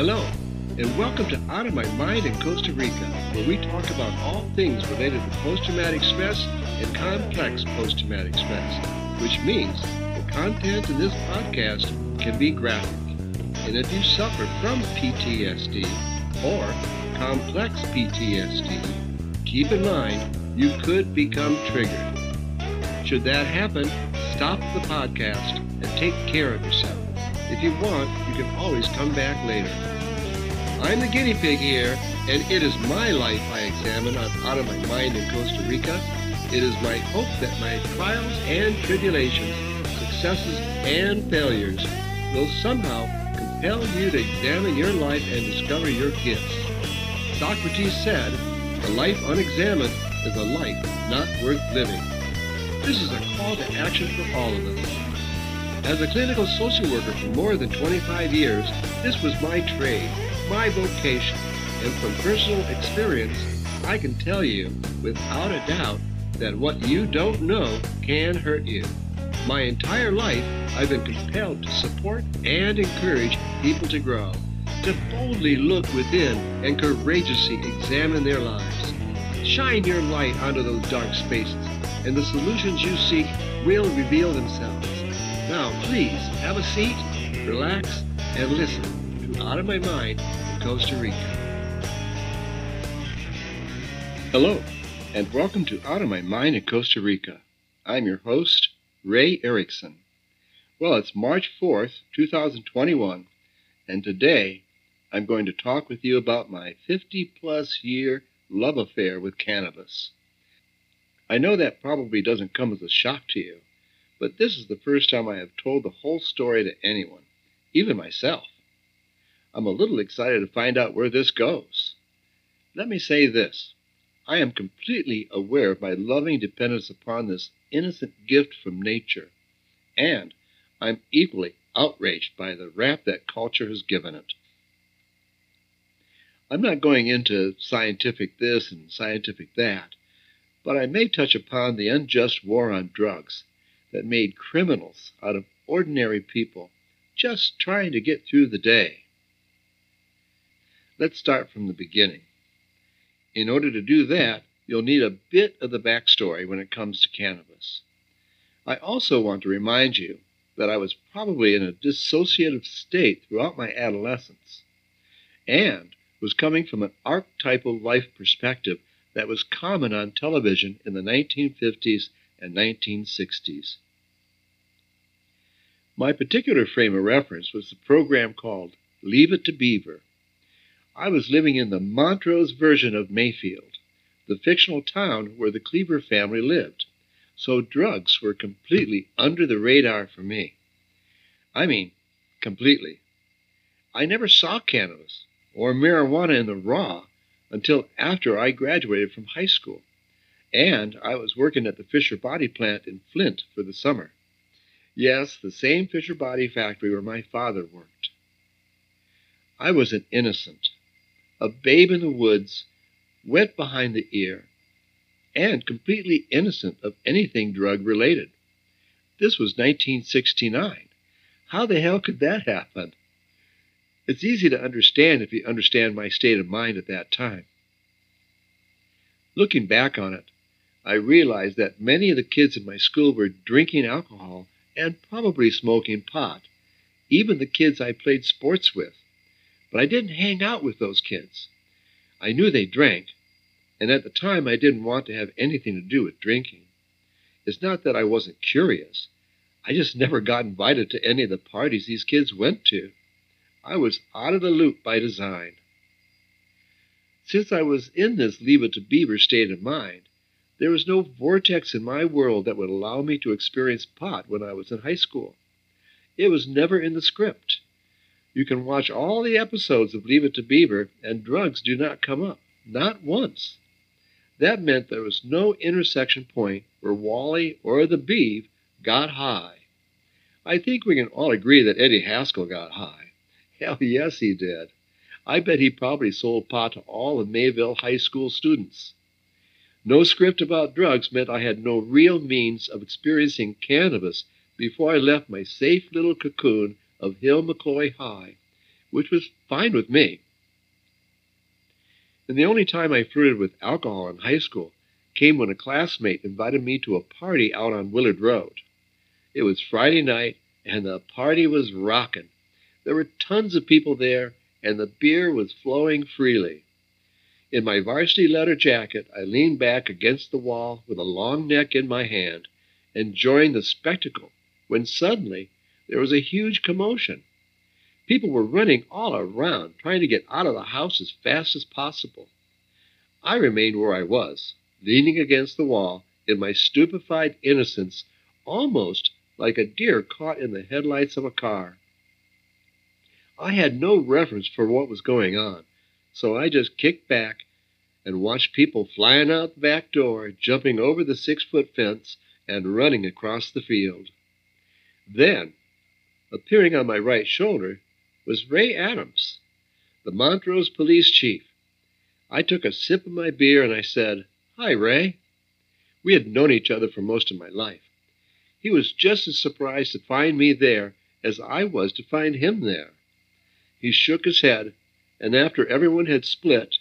Hello, and welcome to Out of My Mind in Costa Rica, where we talk about all things related to post traumatic stress and complex post traumatic stress, which means the content in this podcast can be graphic. And if you suffer from PTSD or complex PTSD, keep in mind you could become triggered. Should that happen, stop the podcast and take care of yourself. If you want, you can always come back later. I'm the guinea pig here, and it is my life I examine I'm out of my mind in Costa Rica. It is my hope that my trials and tribulations, successes and failures will somehow compel you to examine your life and discover your gifts. Socrates said, a life unexamined is a life not worth living. This is a call to action for all of us. As a clinical social worker for more than 25 years, this was my trade, my vocation, and from personal experience, I can tell you without a doubt that what you don't know can hurt you. My entire life, I've been compelled to support and encourage people to grow, to boldly look within and courageously examine their lives. Shine your light onto those dark spaces, and the solutions you seek will reveal themselves. Now, please have a seat, relax, and listen to Out of My Mind in Costa Rica. Hello, and welcome to Out of My Mind in Costa Rica. I'm your host, Ray Erickson. Well, it's March 4th, 2021, and today I'm going to talk with you about my 50 plus year love affair with cannabis. I know that probably doesn't come as a shock to you, but this is the first time I have told the whole story to anyone, even myself. I'm a little excited to find out where this goes. Let me say this I am completely aware of my loving dependence upon this innocent gift from nature, and I'm equally outraged by the rap that culture has given it. I'm not going into scientific this and scientific that, but I may touch upon the unjust war on drugs that made criminals out of ordinary people just trying to get through the day. Let's start from the beginning. In order to do that, you'll need a bit of the backstory when it comes to cannabis. I also want to remind you that I was probably in a dissociative state throughout my adolescence and was coming from an archetypal life perspective that was common on television in the 1950s and 1960s. My particular frame of reference was the program called Leave It to Beaver. I was living in the Montrose version of Mayfield, the fictional town where the Cleaver family lived, so drugs were completely under the radar for me. I mean, completely. I never saw cannabis or marijuana in the raw until after I graduated from high school and I was working at the Fisher Body plant in Flint for the summer. Yes, the same Fisher Body factory where my father worked. I was an innocent, a babe in the woods, wet behind the ear, and completely innocent of anything drug related. This was 1969. How the hell could that happen? It's easy to understand if you understand my state of mind at that time. Looking back on it, I realized that many of the kids in my school were drinking alcohol and probably smoking pot, even the kids I played sports with. But I didn't hang out with those kids. I knew they drank, and at the time I didn't want to have anything to do with drinking. It's not that I wasn't curious. I just never got invited to any of the parties these kids went to. I was out of the loop by design. Since I was in this leave it to beaver state of mind, there was no vortex in my world that would allow me to experience pot when I was in high school. It was never in the script. You can watch all the episodes of Leave It to Beaver, and drugs do not come up. Not once. That meant there was no intersection point where Wally or the Beav got high. I think we can all agree that Eddie Haskell got high. Hell yes, he did. I bet he probably sold pot to all of Mayville High School students. No script about drugs meant I had no real means of experiencing cannabis before I left my safe little cocoon of Hill McCloy High, which was fine with me. And the only time I flirted with alcohol in high school came when a classmate invited me to a party out on Willard Road. It was Friday night, and the party was rocking. There were tons of people there, and the beer was flowing freely. In my varsity leather jacket, I leaned back against the wall with a long neck in my hand, enjoying the spectacle, when suddenly there was a huge commotion. People were running all around, trying to get out of the house as fast as possible. I remained where I was, leaning against the wall in my stupefied innocence, almost like a deer caught in the headlights of a car. I had no reference for what was going on, so I just kicked back and watched people flying out the back door, jumping over the six foot fence, and running across the field. Then, appearing on my right shoulder, was Ray Adams, the Montrose police chief. I took a sip of my beer and I said, Hi, Ray. We had known each other for most of my life. He was just as surprised to find me there as I was to find him there. He shook his head, and after everyone had split,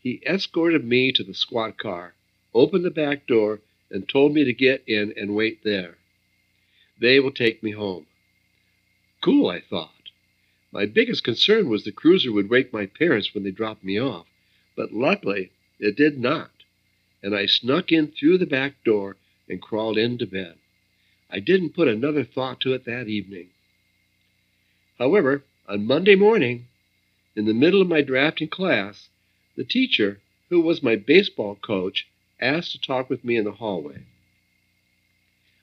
he escorted me to the squad car, opened the back door, and told me to get in and wait there. They will take me home. Cool, I thought. My biggest concern was the cruiser would wake my parents when they dropped me off, but luckily it did not, and I snuck in through the back door and crawled into bed. I didn't put another thought to it that evening. However, on Monday morning, in the middle of my drafting class, the teacher, who was my baseball coach, asked to talk with me in the hallway.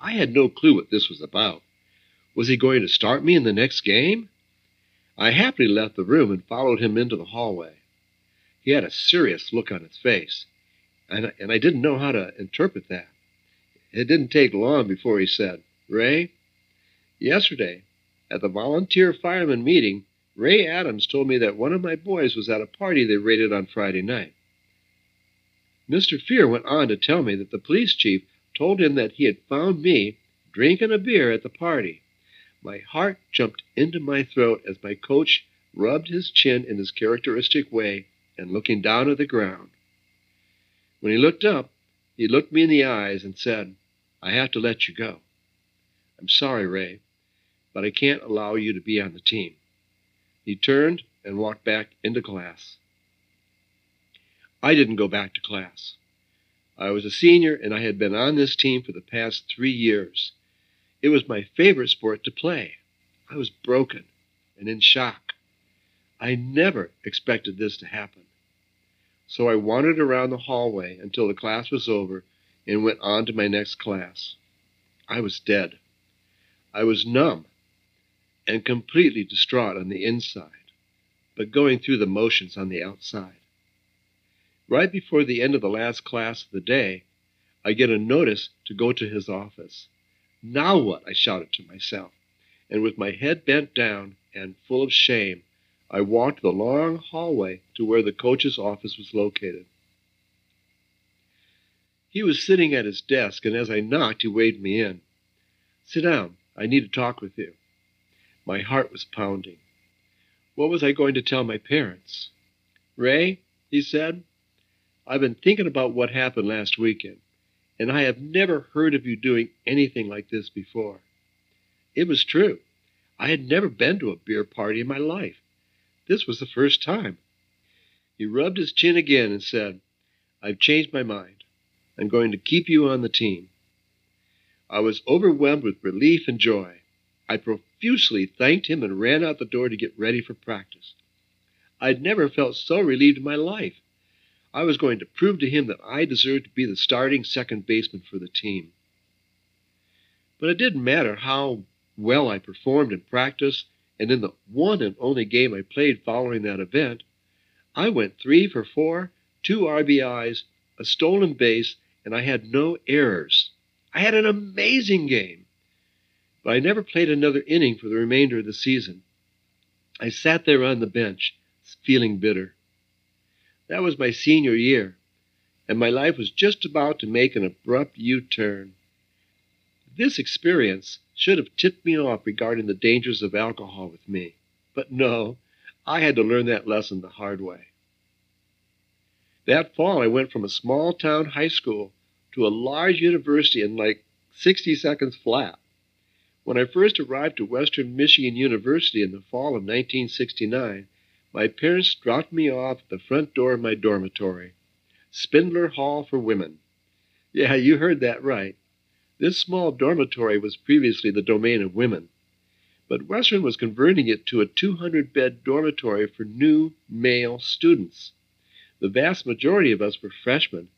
I had no clue what this was about. Was he going to start me in the next game? I happily left the room and followed him into the hallway. He had a serious look on his face, and, and I didn't know how to interpret that. It didn't take long before he said, Ray, yesterday at the volunteer fireman meeting, Ray Adams told me that one of my boys was at a party they raided on Friday night. Mr. Fear went on to tell me that the police chief told him that he had found me drinking a beer at the party. My heart jumped into my throat as my coach rubbed his chin in his characteristic way and looking down at the ground. When he looked up, he looked me in the eyes and said, I have to let you go. I'm sorry, Ray, but I can't allow you to be on the team. He turned and walked back into class. I didn't go back to class. I was a senior and I had been on this team for the past three years. It was my favorite sport to play. I was broken and in shock. I never expected this to happen. So I wandered around the hallway until the class was over and went on to my next class. I was dead. I was numb and completely distraught on the inside, but going through the motions on the outside. Right before the end of the last class of the day, I get a notice to go to his office. Now what? I shouted to myself, and with my head bent down and full of shame, I walked the long hallway to where the coach's office was located. He was sitting at his desk, and as I knocked, he waved me in. Sit down. I need to talk with you. My heart was pounding. What was I going to tell my parents? Ray, he said, I've been thinking about what happened last weekend, and I have never heard of you doing anything like this before. It was true. I had never been to a beer party in my life. This was the first time. He rubbed his chin again and said, I've changed my mind. I'm going to keep you on the team. I was overwhelmed with relief and joy. I profusely thanked him and ran out the door to get ready for practice. I'd never felt so relieved in my life. I was going to prove to him that I deserved to be the starting second baseman for the team. But it didn't matter how well I performed in practice, and in the one and only game I played following that event, I went three for four, two RBIs, a stolen base, and I had no errors. I had an amazing game. But I never played another inning for the remainder of the season. I sat there on the bench, feeling bitter. That was my senior year, and my life was just about to make an abrupt U turn. This experience should have tipped me off regarding the dangers of alcohol with me. But no, I had to learn that lesson the hard way. That fall, I went from a small town high school to a large university in like 60 seconds flat. When I first arrived at Western Michigan University in the fall of 1969, my parents dropped me off at the front door of my dormitory, Spindler Hall for Women. Yeah, you heard that right. This small dormitory was previously the domain of women, but Western was converting it to a 200 bed dormitory for new male students. The vast majority of us were freshmen,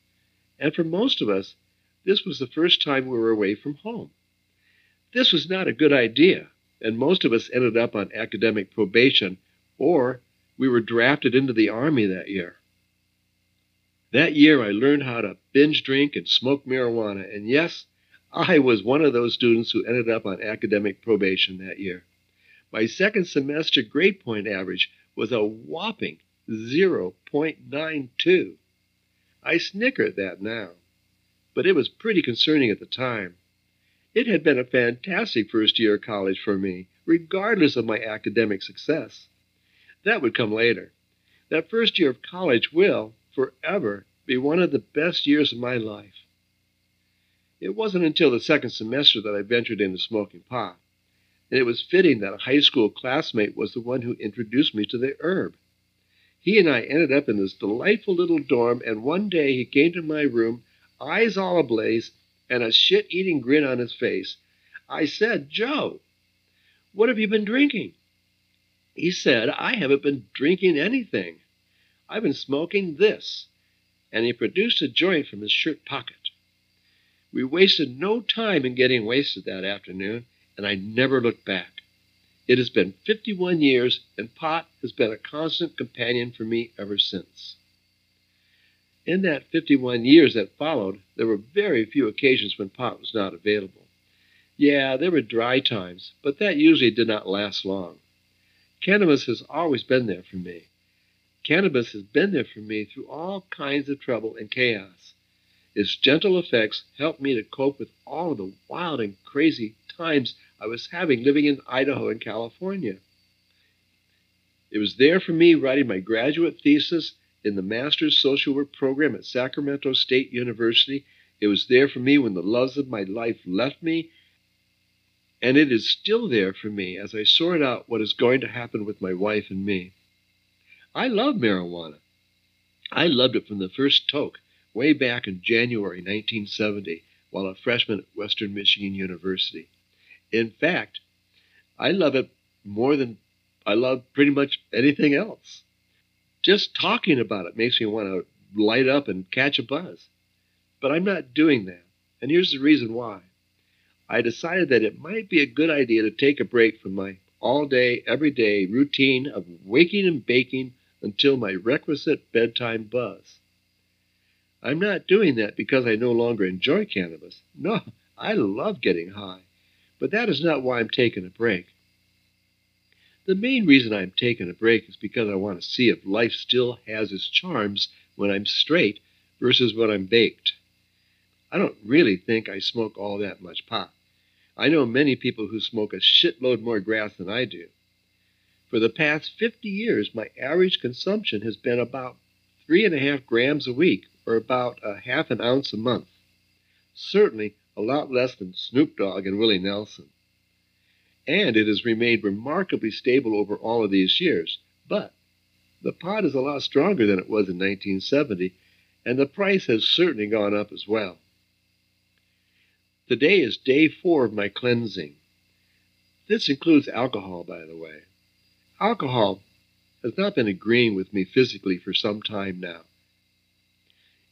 and for most of us, this was the first time we were away from home. This was not a good idea, and most of us ended up on academic probation or we were drafted into the Army that year. That year, I learned how to binge drink and smoke marijuana, and yes, I was one of those students who ended up on academic probation that year. My second semester grade point average was a whopping 0.92. I snicker at that now, but it was pretty concerning at the time. It had been a fantastic first year of college for me, regardless of my academic success. That would come later. That first year of college will, forever, be one of the best years of my life. It wasn't until the second semester that I ventured into smoking pot, and it was fitting that a high school classmate was the one who introduced me to the herb. He and I ended up in this delightful little dorm, and one day he came to my room, eyes all ablaze, and a shit eating grin on his face. I said, Joe, what have you been drinking? He said, I haven't been drinking anything. I've been smoking this. And he produced a joint from his shirt pocket. We wasted no time in getting wasted that afternoon, and I never looked back. It has been 51 years, and pot has been a constant companion for me ever since. In that 51 years that followed, there were very few occasions when pot was not available. Yeah, there were dry times, but that usually did not last long. Cannabis has always been there for me. Cannabis has been there for me through all kinds of trouble and chaos. Its gentle effects helped me to cope with all of the wild and crazy times I was having living in Idaho and California. It was there for me writing my graduate thesis in the Master's Social Work program at Sacramento State University. It was there for me when the loves of my life left me. And it is still there for me as I sort out what is going to happen with my wife and me. I love marijuana. I loved it from the first toke, way back in January 1970, while a freshman at Western Michigan University. In fact, I love it more than I love pretty much anything else. Just talking about it makes me want to light up and catch a buzz. But I'm not doing that. And here's the reason why. I decided that it might be a good idea to take a break from my all day, every day routine of waking and baking until my requisite bedtime buzz. I'm not doing that because I no longer enjoy cannabis. No, I love getting high. But that is not why I'm taking a break. The main reason I'm taking a break is because I want to see if life still has its charms when I'm straight versus when I'm baked. I don't really think I smoke all that much pot. I know many people who smoke a shitload more grass than I do. For the past 50 years, my average consumption has been about three and a half grams a week, or about a half an ounce a month. Certainly, a lot less than Snoop Dogg and Willie Nelson. And it has remained remarkably stable over all of these years. But the pot is a lot stronger than it was in 1970, and the price has certainly gone up as well. Today is day four of my cleansing. This includes alcohol, by the way. Alcohol has not been agreeing with me physically for some time now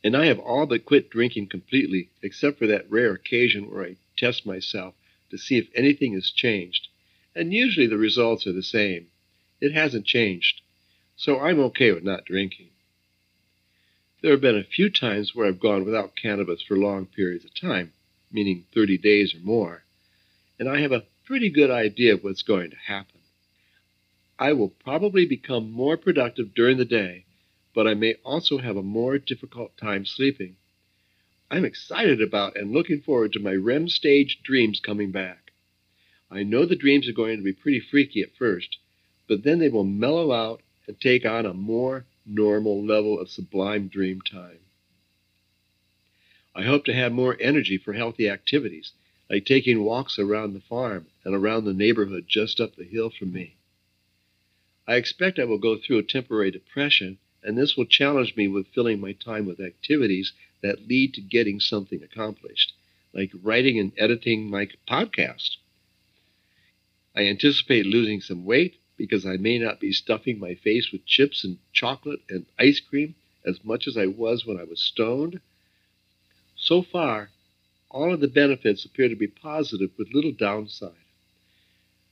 and I have all but quit drinking completely, except for that rare occasion where I test myself to see if anything has changed. And usually the results are the same. It hasn't changed. So I'm okay with not drinking. There have been a few times where I've gone without cannabis for long periods of time, meaning 30 days or more, and I have a pretty good idea of what's going to happen. I will probably become more productive during the day but I may also have a more difficult time sleeping. I'm excited about and looking forward to my REM stage dreams coming back. I know the dreams are going to be pretty freaky at first, but then they will mellow out and take on a more normal level of sublime dream time. I hope to have more energy for healthy activities, like taking walks around the farm and around the neighborhood just up the hill from me. I expect I will go through a temporary depression, and this will challenge me with filling my time with activities that lead to getting something accomplished, like writing and editing my podcast. I anticipate losing some weight because I may not be stuffing my face with chips and chocolate and ice cream as much as I was when I was stoned. So far, all of the benefits appear to be positive with little downside.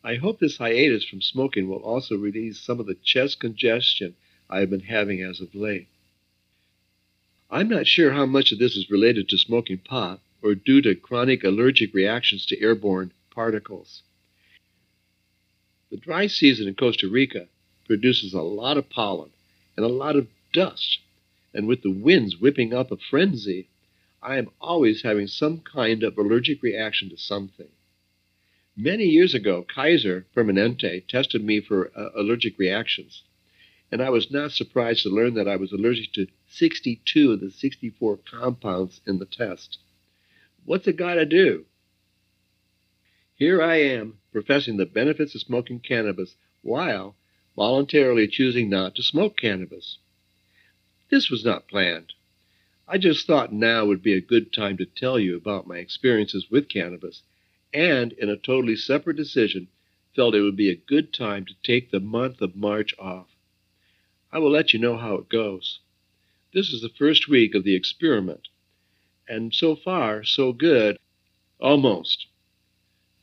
I hope this hiatus from smoking will also release some of the chest congestion I have been having as of late. I'm not sure how much of this is related to smoking pot or due to chronic allergic reactions to airborne particles. The dry season in Costa Rica produces a lot of pollen and a lot of dust, and with the winds whipping up a frenzy, I am always having some kind of allergic reaction to something. Many years ago, Kaiser Permanente tested me for uh, allergic reactions, and I was not surprised to learn that I was allergic to 62 of the 64 compounds in the test. What's it got to do? Here I am professing the benefits of smoking cannabis while voluntarily choosing not to smoke cannabis. This was not planned. I just thought now would be a good time to tell you about my experiences with cannabis, and in a totally separate decision, felt it would be a good time to take the month of March off. I will let you know how it goes. This is the first week of the experiment, and so far, so good, almost.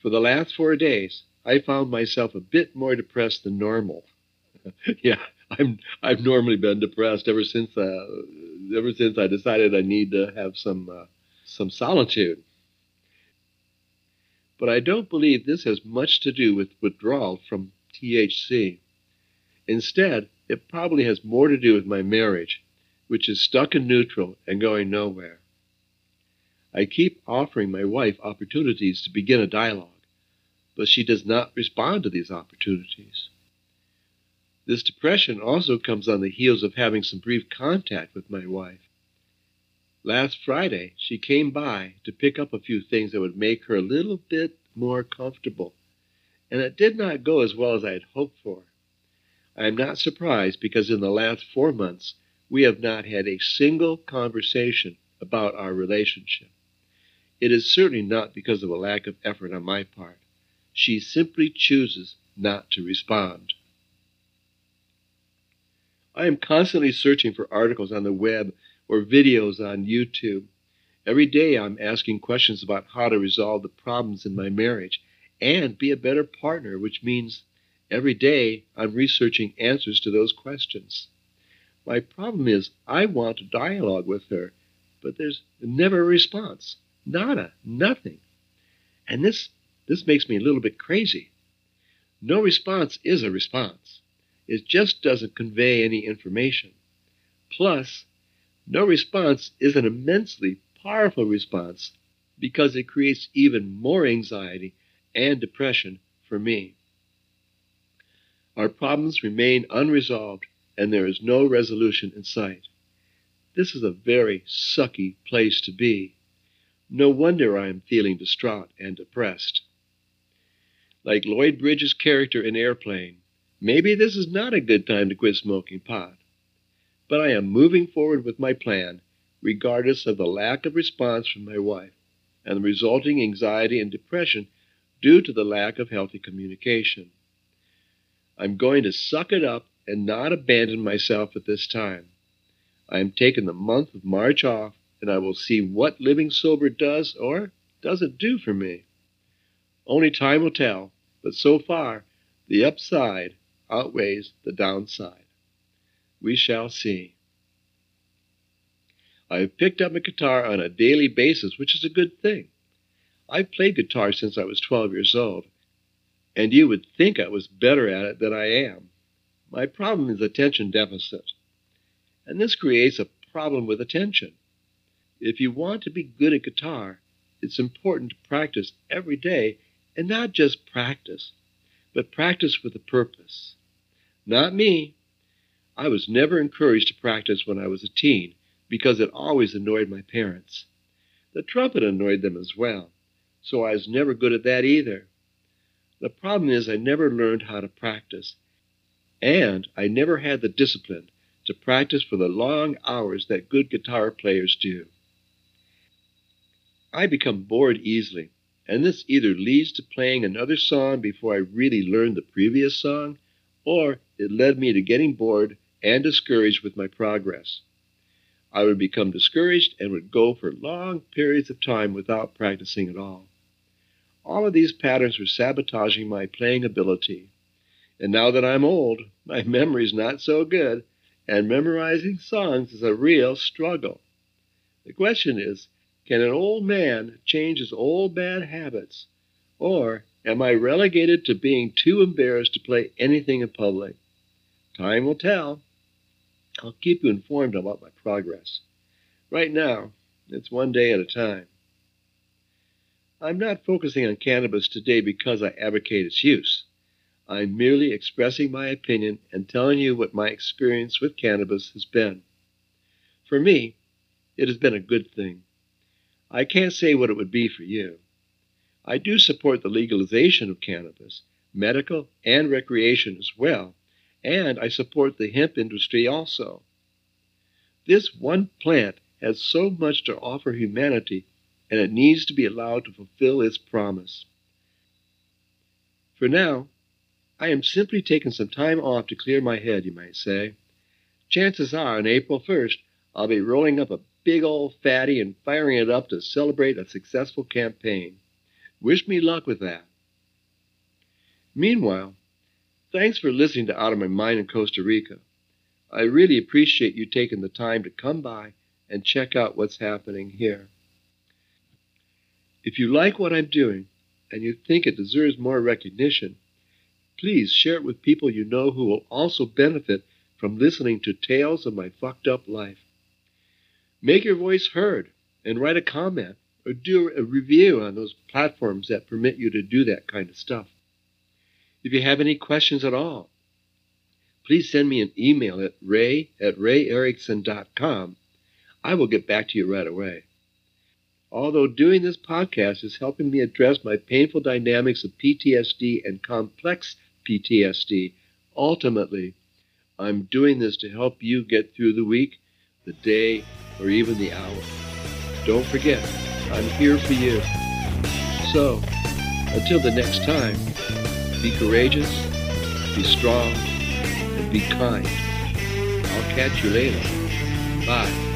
For the last four days, I found myself a bit more depressed than normal. yeah, I'm I've normally been depressed ever since uh, ever since I decided I need to have some uh, some solitude. But I don't believe this has much to do with withdrawal from THC. Instead, it probably has more to do with my marriage, which is stuck in neutral and going nowhere. I keep offering my wife opportunities to begin a dialogue but she does not respond to these opportunities. This depression also comes on the heels of having some brief contact with my wife. Last Friday, she came by to pick up a few things that would make her a little bit more comfortable, and it did not go as well as I had hoped for. I am not surprised because in the last four months, we have not had a single conversation about our relationship. It is certainly not because of a lack of effort on my part. She simply chooses not to respond. I am constantly searching for articles on the web or videos on YouTube. Every day I'm asking questions about how to resolve the problems in my marriage and be a better partner, which means every day I'm researching answers to those questions. My problem is I want to dialogue with her, but there's never a response. Nada, nothing. And this this makes me a little bit crazy. No response is a response. It just doesn't convey any information. Plus, no response is an immensely powerful response because it creates even more anxiety and depression for me. Our problems remain unresolved and there is no resolution in sight. This is a very sucky place to be. No wonder I am feeling distraught and depressed like Lloyd Bridges' character in Airplane, maybe this is not a good time to quit smoking pot. But I am moving forward with my plan, regardless of the lack of response from my wife and the resulting anxiety and depression due to the lack of healthy communication. I'm going to suck it up and not abandon myself at this time. I am taking the month of March off, and I will see what living sober does or doesn't do for me. Only time will tell, but so far the upside outweighs the downside. We shall see. I have picked up a guitar on a daily basis, which is a good thing. I've played guitar since I was 12 years old, and you would think I was better at it than I am. My problem is attention deficit, and this creates a problem with attention. If you want to be good at guitar, it's important to practice every day and not just practice, but practice with a purpose. Not me. I was never encouraged to practice when I was a teen because it always annoyed my parents. The trumpet annoyed them as well, so I was never good at that either. The problem is I never learned how to practice, and I never had the discipline to practice for the long hours that good guitar players do. I become bored easily, and this either leads to playing another song before I really learn the previous song, or it led me to getting bored and discouraged with my progress. I would become discouraged and would go for long periods of time without practicing at all. All of these patterns were sabotaging my playing ability. And now that I'm old, my memory's not so good, and memorizing songs is a real struggle. The question is can an old man change his old bad habits? Or am I relegated to being too embarrassed to play anything in public? Time will tell. I'll keep you informed about my progress. Right now, it's one day at a time. I'm not focusing on cannabis today because I advocate its use. I'm merely expressing my opinion and telling you what my experience with cannabis has been. For me, it has been a good thing. I can't say what it would be for you. I do support the legalization of cannabis, medical and recreation as well, and I support the hemp industry also. This one plant has so much to offer humanity, and it needs to be allowed to fulfill its promise. For now, I am simply taking some time off to clear my head, you might say. Chances are, on April 1st, I'll be rolling up a big old fatty and firing it up to celebrate a successful campaign. Wish me luck with that. Meanwhile, thanks for listening to Out of My Mind in Costa Rica. I really appreciate you taking the time to come by and check out what's happening here. If you like what I'm doing and you think it deserves more recognition, please share it with people you know who will also benefit from listening to tales of my fucked up life. Make your voice heard and write a comment or do a review on those platforms that permit you to do that kind of stuff. If you have any questions at all, please send me an email at ray at rayerickson.com. I will get back to you right away. Although doing this podcast is helping me address my painful dynamics of PTSD and complex PTSD, ultimately, I'm doing this to help you get through the week, the day, or even the hour. Don't forget, I'm here for you. So, until the next time, be courageous, be strong, and be kind. I'll catch you later. Bye.